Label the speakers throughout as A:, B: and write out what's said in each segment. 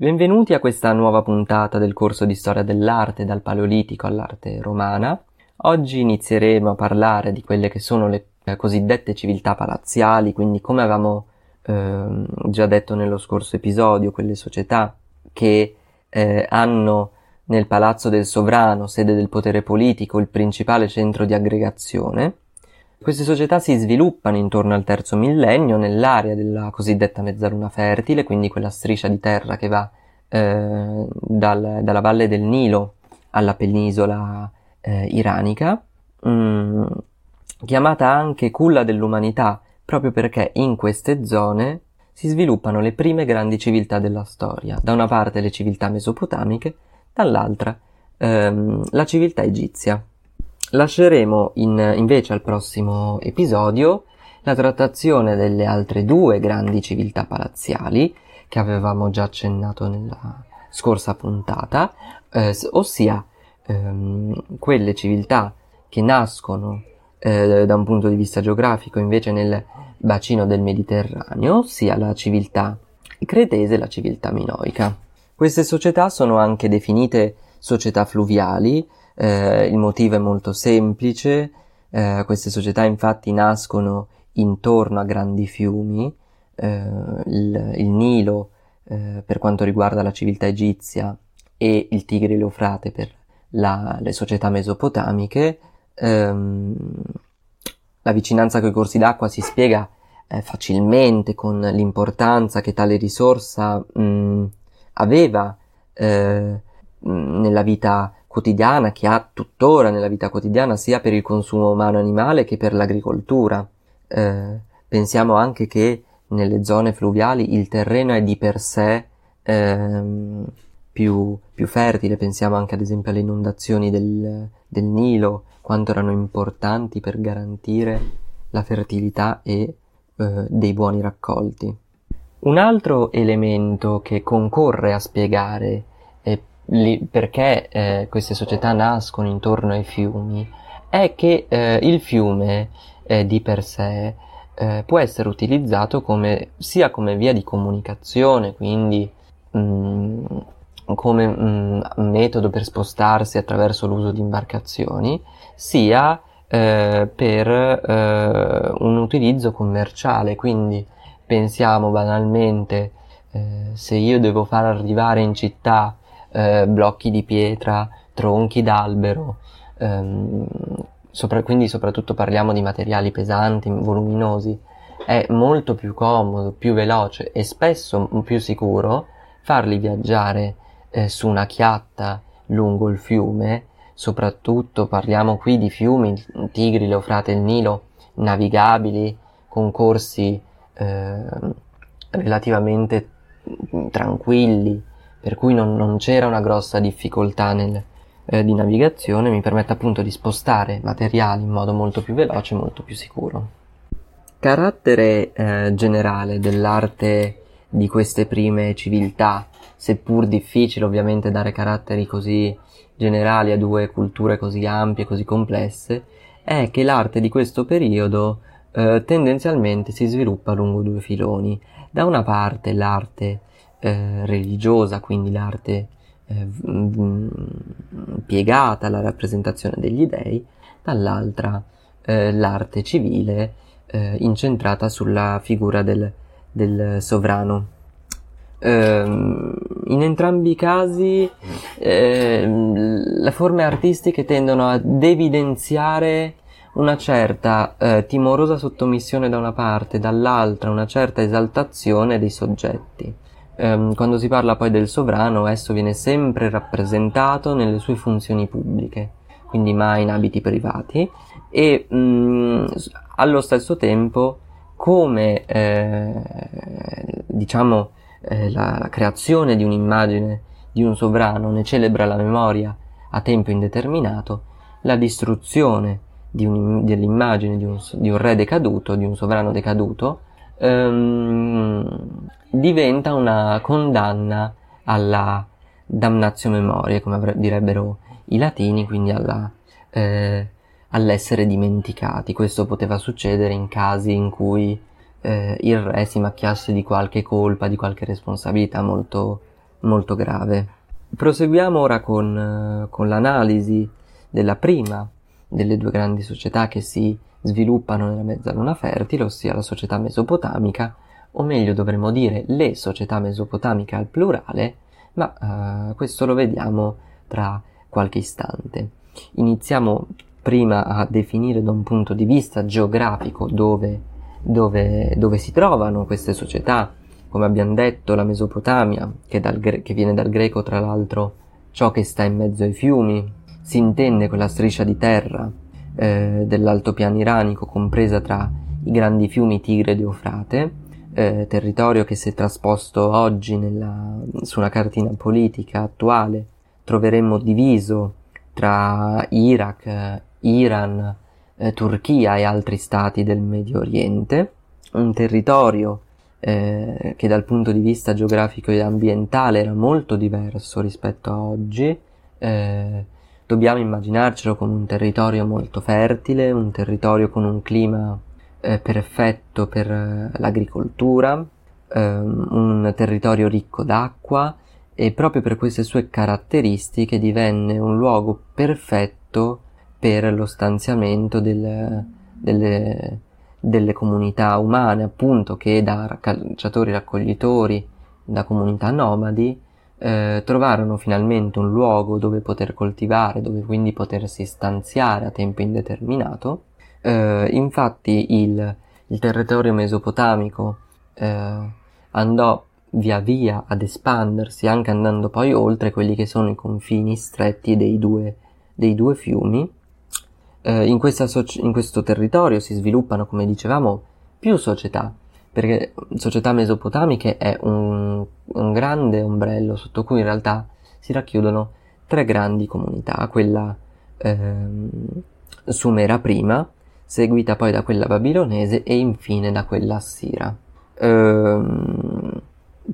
A: Benvenuti a questa nuova puntata del corso di storia dell'arte dal Paleolitico all'arte romana. Oggi inizieremo a parlare di quelle che sono le cosiddette civiltà palaziali, quindi come avevamo eh, già detto nello scorso episodio, quelle società che eh, hanno nel palazzo del sovrano, sede del potere politico, il principale centro di aggregazione. Queste società si sviluppano intorno al terzo millennio nell'area della cosiddetta mezzaluna fertile, quindi quella striscia di terra che va eh, dal, dalla valle del Nilo alla penisola eh, iranica, mh, mm, chiamata anche culla dell'umanità, proprio perché in queste zone si sviluppano le prime grandi civiltà della storia. Da una parte le civiltà mesopotamiche, dall'altra ehm, la civiltà egizia. Lasceremo in, invece al prossimo episodio la trattazione delle altre due grandi civiltà palaziali che avevamo già accennato nella scorsa puntata, eh, ossia ehm, quelle civiltà che nascono eh, da un punto di vista geografico invece nel bacino del Mediterraneo, ossia la civiltà cretese e la civiltà minoica. Queste società sono anche definite società fluviali, eh, il motivo è molto semplice, eh, queste società infatti nascono intorno a grandi fiumi, eh, il, il, Nilo eh, per quanto riguarda la civiltà egizia e il Tigri e l'Eufrate per la, le società mesopotamiche, ehm, la vicinanza con i corsi d'acqua si spiega eh, facilmente con l'importanza che tale risorsa mh, aveva eh, nella vita quotidiana, che ha tuttora nella vita quotidiana, sia per il consumo umano animale che per l'agricoltura. Eh, pensiamo anche che nelle zone fluviali il terreno è di per sé ehm, più, più, fertile, pensiamo anche ad esempio alle inondazioni del, del Nilo, quanto erano importanti per garantire la fertilità e eh, dei buoni raccolti. Un altro elemento che concorre a spiegare li, perché eh, queste società nascono intorno ai fiumi è che eh, il fiume eh, di per sé eh, può essere utilizzato come, sia come via di comunicazione, quindi mh, mm, come mh, mm, metodo per spostarsi attraverso l'uso di imbarcazioni, sia eh, per un utilizzo commerciale, quindi pensiamo banalmente eh, se io devo far arrivare in città eh, blocchi di pietra, tronchi d'albero, ehm, sopra, quindi soprattutto parliamo di materiali pesanti, voluminosi, è molto più comodo, più veloce e spesso più sicuro farli viaggiare eh, su una chiatta lungo il fiume, soprattutto parliamo qui di fiumi, Tigri, l'Eufrate e il Nilo, navigabili, con corsi eh, relativamente tranquilli, per cui non, non, c'era una grossa difficoltà nel, eh, di navigazione, mi permette appunto di spostare materiali in modo molto più veloce e molto più sicuro. Carattere eh, generale dell'arte di queste prime civiltà, seppur difficile ovviamente dare caratteri così generali a due culture così ampie, così complesse, è che l'arte di questo periodo eh, tendenzialmente si sviluppa lungo due filoni. Da una parte l'arte eh, religiosa, quindi l'arte eh, piegata alla rappresentazione degli dei, dall'altra eh, l'arte civile eh, incentrata sulla figura del, del sovrano. Uh, in entrambi i casi uh, le forme artistiche tendono ad evidenziare una certa eh, timorosa sottomissione da una parte, dall'altra una certa esaltazione dei soggetti. Ehm, quando si parla poi del sovrano, esso viene sempre rappresentato nelle sue funzioni pubbliche, quindi mai in abiti privati, e mh, mm, allo stesso tempo come eh, diciamo eh, la, la creazione di un'immagine di un sovrano ne celebra la memoria a tempo indeterminato, la distruzione di un, dell'immagine di un, di un, re decaduto, di un sovrano decaduto, ehm, diventa una condanna alla damnatio memoria, come direbbero i latini, quindi alla, eh, all'essere dimenticati. Questo poteva succedere in casi in cui eh, il re si macchiasse di qualche colpa, di qualche responsabilità molto molto grave. Proseguiamo ora con, con l'analisi della prima delle due grandi società che si sviluppano nella mezzaluna fertile, ossia la società mesopotamica, o meglio dovremmo dire le società mesopotamiche al plurale, ma uh, questo lo vediamo tra qualche istante. Iniziamo prima a definire da un punto di vista geografico dove, dove, dove si trovano queste società, come abbiamo detto la Mesopotamia, che, dal, che viene dal greco tra l'altro ciò che sta in mezzo ai fiumi, si intende quella striscia di terra eh, dell'altopiano iranico compresa tra i grandi fiumi Tigre ed Eufrate, eh, territorio che se trasposto oggi nella, su una cartina politica attuale troveremmo diviso tra Iraq, Iran, eh, Turchia e altri stati del Medio Oriente, un territorio eh, che dal punto di vista geografico e ambientale era molto diverso rispetto a oggi, eh, dobbiamo immaginarcelo come un territorio molto fertile, un territorio con un clima eh, perfetto per eh, l'agricoltura, ehm, un territorio ricco d'acqua e proprio per queste sue caratteristiche divenne un luogo perfetto per lo stanziamento del, delle, delle comunità umane, appunto, che da cacciatori raccoglitori, da comunità nomadi, eh, trovarono finalmente un luogo dove poter coltivare, dove quindi potersi stanziare a tempo indeterminato. Eh, infatti il, il, territorio mesopotamico eh, andò via via ad espandersi, anche andando poi oltre quelli che sono i confini stretti dei due, dei due fiumi. Eh, in, so- in questo territorio si sviluppano, come dicevamo, più società, perché società mesopotamiche è un, un grande ombrello sotto cui in realtà si racchiudono tre grandi comunità, quella ehm, sumera prima, seguita poi da quella babilonese e infine da quella assira. Ehm,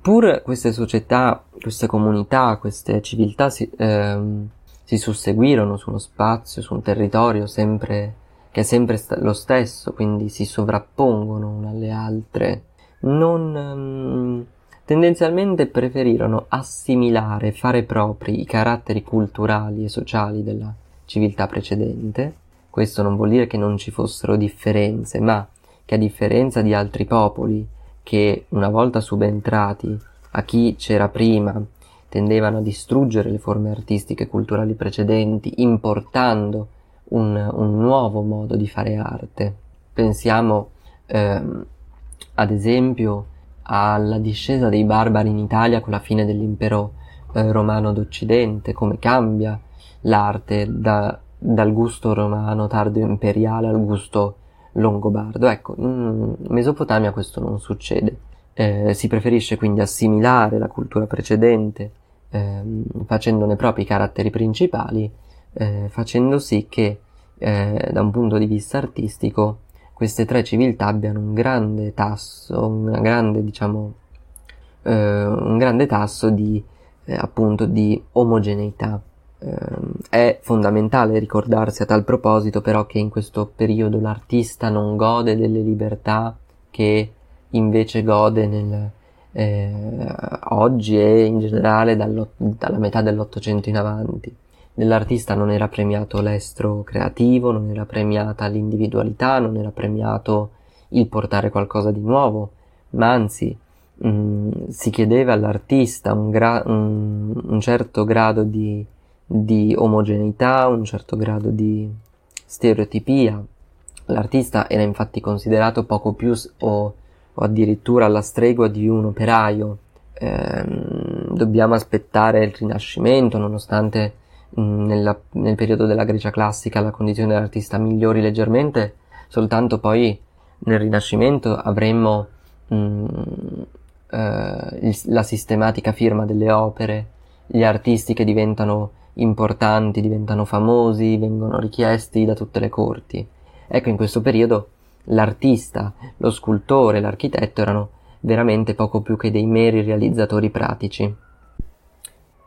A: pur queste società, queste comunità, queste civiltà si, ehm, si susseguirono su uno spazio, su un territorio sempre che è sempre st- lo stesso, quindi si sovrappongono una alle altre, non um, tendenzialmente preferirono assimilare, fare propri i caratteri culturali e sociali della civiltà precedente. Questo non vuol dire che non ci fossero differenze, ma che a differenza di altri popoli che una volta subentrati a chi c'era prima tendevano a distruggere le forme artistiche e culturali precedenti, importando un, un nuovo modo di fare arte. Pensiamo ehm, ad esempio alla discesa dei barbari in Italia con la fine dell'impero eh, romano d'Occidente, come cambia l'arte da, dal gusto romano tardo imperiale al gusto longobardo. Ecco, in Mesopotamia questo non succede. Eh, si preferisce quindi assimilare la cultura precedente eh, facendone propri i caratteri principali eh, facendo sì che eh, da un punto di vista artistico queste tre civiltà abbiano un grande tasso, una grande, diciamo, eh, un grande tasso di, eh, appunto, di omogeneità. Ehm, è fondamentale ricordarsi a tal proposito però che in questo periodo l'artista non gode delle libertà che invece gode nel, eh, oggi e in generale dalla metà dell'Ottocento in avanti. Nell'artista non era premiato l'estro creativo, non era premiata l'individualità, non era premiato il portare qualcosa di nuovo, ma anzi mh, mm, si chiedeva all'artista un, gra- un, certo grado di, di omogeneità, un certo grado di stereotipia. L'artista era infatti considerato poco più o o addirittura alla stregua di un operaio. Eh, dobbiamo aspettare il Rinascimento, nonostante nella, nel periodo della Grecia classica la condizione dell'artista migliori leggermente, soltanto poi nel Rinascimento avremmo mh, eh, il, la sistematica firma delle opere, gli artisti che diventano importanti, diventano famosi, vengono richiesti da tutte le corti. Ecco, in questo periodo l'artista, lo scultore, l'architetto erano veramente poco più che dei meri realizzatori pratici.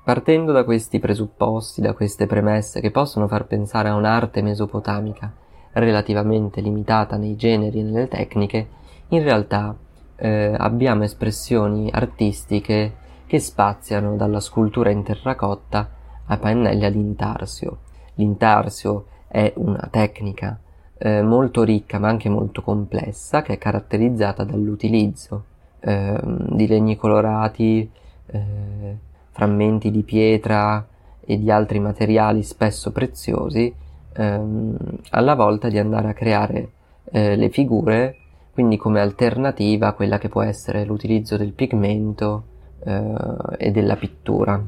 A: Partendo da questi presupposti, da queste premesse che possono far pensare a un'arte mesopotamica relativamente limitata nei generi e nelle tecniche, in realtà eh, abbiamo espressioni artistiche che spaziano dalla scultura in terracotta ai pannelli ad intarsio. L'intarsio è una tecnica eh, molto ricca ma anche molto complessa che è caratterizzata dall'utilizzo eh, di legni colorati, eh, frammenti di pietra e di altri materiali spesso preziosi ehm, alla volta di andare a creare eh, le figure quindi come alternativa a quella che può essere l'utilizzo del pigmento eh, e della pittura.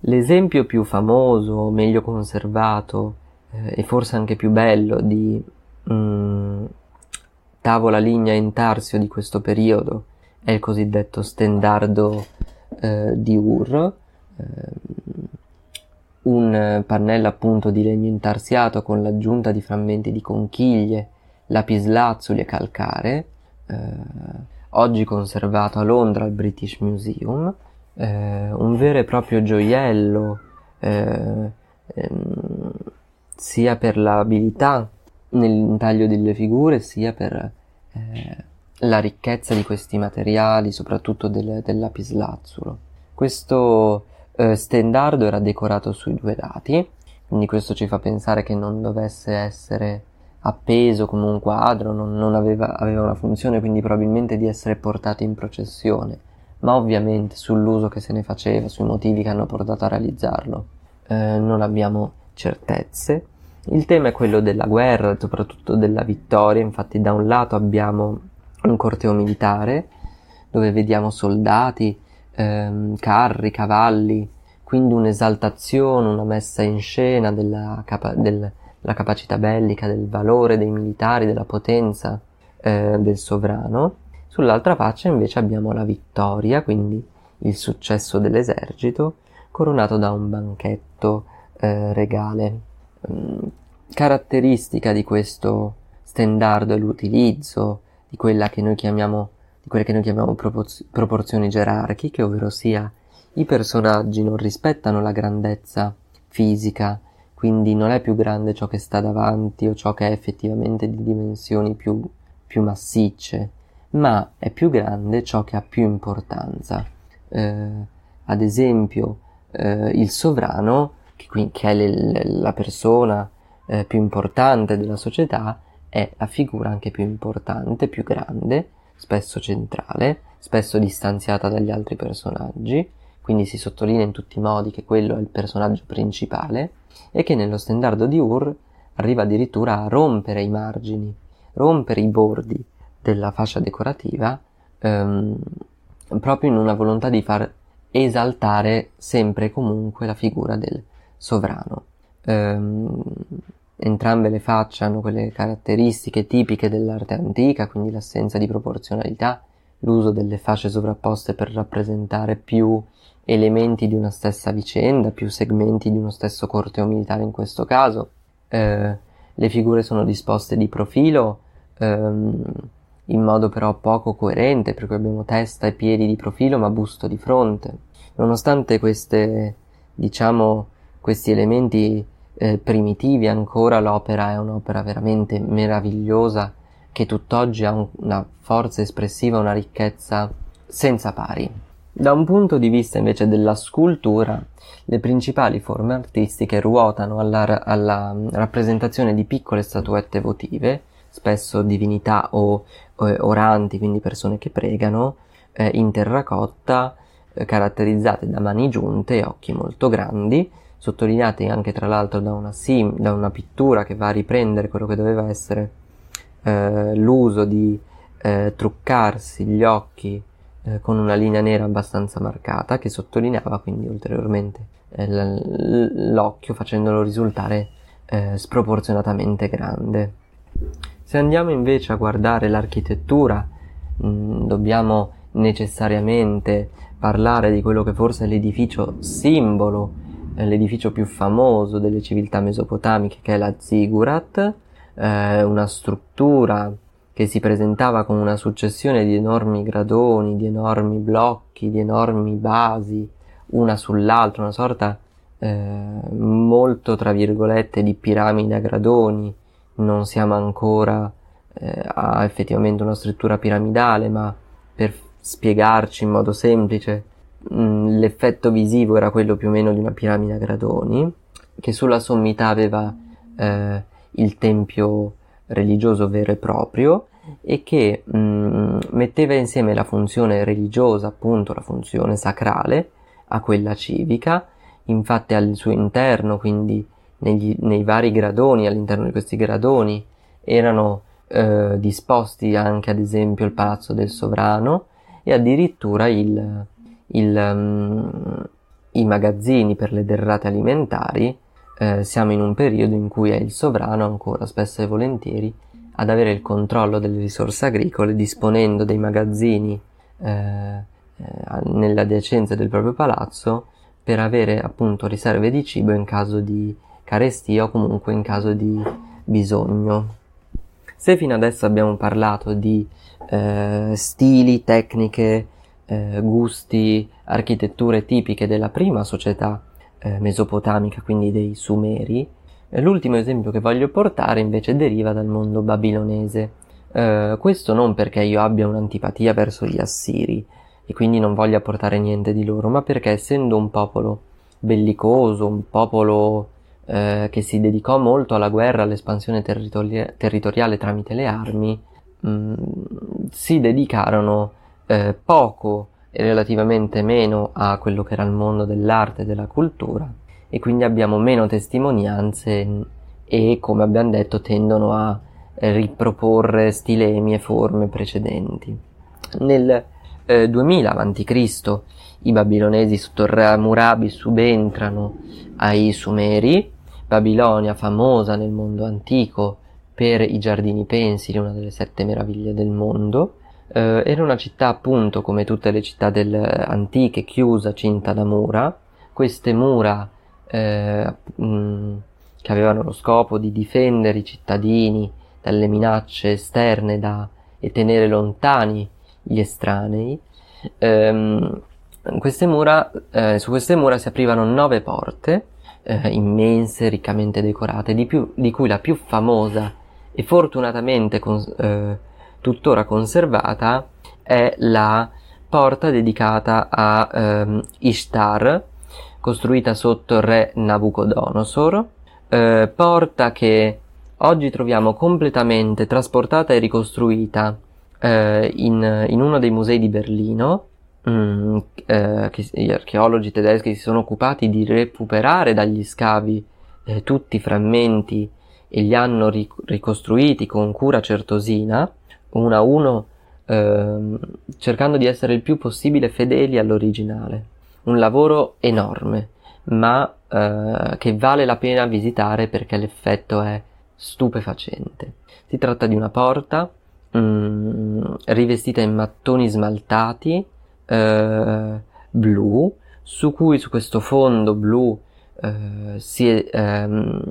A: L'esempio più famoso, meglio conservato eh, e forse anche più bello di mh, mm, tavola lignea intarsio di questo periodo è il cosiddetto stendardo eh, di Ur, eh, un pannello appunto di legno intarsiato con l'aggiunta di frammenti di conchiglie, lapislazzuli e calcare, eh, oggi conservato a Londra al British Museum, eh, un vero e proprio gioiello eh, ehm, sia per l'abilità nell'intaglio delle figure sia per eh, la ricchezza di questi materiali, soprattutto del, del lapislazzulo. Questo eh, stendardo era decorato sui due lati, quindi questo ci fa pensare che non dovesse essere appeso come un quadro, non, non aveva, aveva, una funzione quindi probabilmente di essere portato in processione, ma ovviamente sull'uso che se ne faceva, sui motivi che hanno portato a realizzarlo, eh, non abbiamo certezze. Il tema è quello della guerra, soprattutto della vittoria, infatti da un lato abbiamo un corteo militare dove vediamo soldati, ehm, carri, cavalli, quindi un'esaltazione, una messa in scena della, capa- del, capacità bellica, del valore dei militari, della potenza eh, del sovrano. Sull'altra faccia invece abbiamo la vittoria, quindi il successo dell'esercito, coronato da un banchetto eh, regale. Mm, caratteristica di questo stendardo è l'utilizzo di quella che noi chiamiamo di quelle che noi chiamiamo propoz- proporzioni gerarchiche, ovvero sia i personaggi non rispettano la grandezza fisica, quindi non è più grande ciò che sta davanti o ciò che è effettivamente di dimensioni più, più massicce, ma è più grande ciò che ha più importanza. Eh, ad esempio, eh, il sovrano, che, che è le, la persona eh, più importante della società, è la figura anche più importante, più grande, spesso centrale, spesso distanziata dagli altri personaggi, quindi si sottolinea in tutti i modi che quello è il personaggio principale, e che nello stendardo di Ur arriva addirittura a rompere i margini, rompere i bordi della fascia decorativa, ehm, proprio in una volontà di far esaltare sempre e comunque la figura del sovrano. Ehm, Entrambe le facce hanno quelle caratteristiche tipiche dell'arte antica, quindi l'assenza di proporzionalità, l'uso delle fasce sovrapposte per rappresentare più elementi di una stessa vicenda, più segmenti di uno stesso corteo militare in questo caso. Eh, le figure sono disposte di profilo, ehm, in modo però poco coerente, per cui abbiamo testa e piedi di profilo ma busto di fronte. Nonostante queste, diciamo, questi elementi eh, primitivi ancora l'opera è un'opera veramente meravigliosa che tutt'oggi ha un, una forza espressiva, una ricchezza senza pari. Da un punto di vista invece della scultura, le principali forme artistiche ruotano alla, alla rappresentazione di piccole statuette votive, spesso divinità o, o oranti, quindi persone che pregano, eh, in terracotta, eh, caratterizzate da mani giunte e occhi molto grandi, sottolineati anche tra l'altro da una, sim, da una pittura che va a riprendere quello che doveva essere eh, l'uso di eh, truccarsi gli occhi eh, con una linea nera abbastanza marcata che sottolineava quindi ulteriormente eh, l'occhio facendolo risultare eh, sproporzionatamente grande. Se andiamo invece a guardare l'architettura, mm, dobbiamo necessariamente parlare di quello che forse è l'edificio simbolo l'edificio più famoso delle civiltà mesopotamiche che è la Ziggurat, eh, una struttura che si presentava con una successione di enormi gradoni, di enormi blocchi, di enormi basi, una sull'altra, una sorta eh, molto tra virgolette di piramide a gradoni, non siamo ancora eh, a effettivamente una struttura piramidale, ma per spiegarci in modo semplice, mm, l'effetto visivo era quello più o meno di una piramide a gradoni, che sulla sommità aveva eh, il tempio religioso vero e proprio e che mh, mm, metteva insieme la funzione religiosa, appunto la funzione sacrale, a quella civica, infatti al suo interno, quindi negli, nei vari gradoni, all'interno di questi gradoni, erano eh, disposti anche ad esempio il palazzo del sovrano e addirittura il, il, um, i magazzini per le derrate alimentari. Eh, siamo in un periodo in cui è il sovrano ancora spesso e volentieri ad avere il controllo delle risorse agricole disponendo dei magazzini eh, eh, nelle adiacenze del proprio palazzo per avere appunto riserve di cibo in caso di carestia o comunque in caso di bisogno. Se fino adesso abbiamo parlato di eh, stili, tecniche, eh, gusti, architetture tipiche della prima società eh, mesopotamica, quindi dei Sumeri, l'ultimo esempio che voglio portare invece deriva dal mondo babilonese. Eh, questo non perché io abbia un'antipatia verso gli Assiri e quindi non voglia portare niente di loro, ma perché essendo un popolo bellicoso, un popolo eh, che si dedicò molto alla guerra, all'espansione territori- territoriale tramite le armi, mh, mm, si dedicarono eh, poco e relativamente meno a quello che era il mondo dell'arte e della cultura e quindi abbiamo meno testimonianze e come abbiamo detto tendono a riproporre stilemi e forme precedenti. Nel eh, 2000 a.C. i babilonesi sotto il Hammurabi subentrano ai Sumeri Babilonia, famosa nel mondo antico per i giardini pensili, una delle sette meraviglie del mondo, eh, era una città appunto come tutte le città del, antiche, chiusa, cinta da mura. Queste mura eh, mh, che avevano lo scopo di difendere i cittadini dalle minacce esterne da, e tenere lontani gli estranei. Ehm, queste mura, eh, su queste mura si aprivano nove porte eh, immense, riccamente decorate, di, più, di, cui la più famosa e fortunatamente cons- eh, tuttora conservata è la porta dedicata a ehm, Ishtar, costruita sotto il re Nabucodonosor, eh, porta che oggi troviamo completamente trasportata e ricostruita eh, in, in uno dei musei di Berlino, Mm, eh, che gli archeologi tedeschi si sono occupati di recuperare dagli scavi eh, tutti i frammenti e li hanno ric- ricostruiti con cura certosina, uno a uno, ehm, cercando di essere il più possibile fedeli all'originale. Un lavoro enorme, ma eh, che vale la pena visitare perché l'effetto è stupefacente. Si tratta di una porta mm, rivestita in mattoni smaltati, eh, blu su cui su questo fondo blu eh, si, ehm,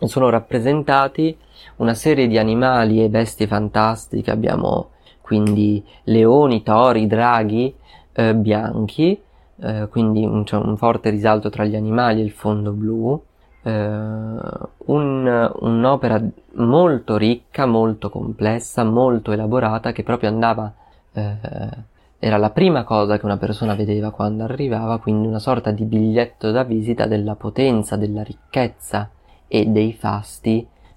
A: sono rappresentati una serie di animali e bestie fantastiche. Abbiamo quindi leoni, tori, draghi eh, bianchi eh, quindi un, c'è un forte risalto tra gli animali e il fondo blu. Eh, un, un'opera molto ricca, molto complessa, molto elaborata che proprio andava eh, era la prima cosa che una persona vedeva quando arrivava, quindi una sorta di biglietto da visita della potenza, della ricchezza e dei fasti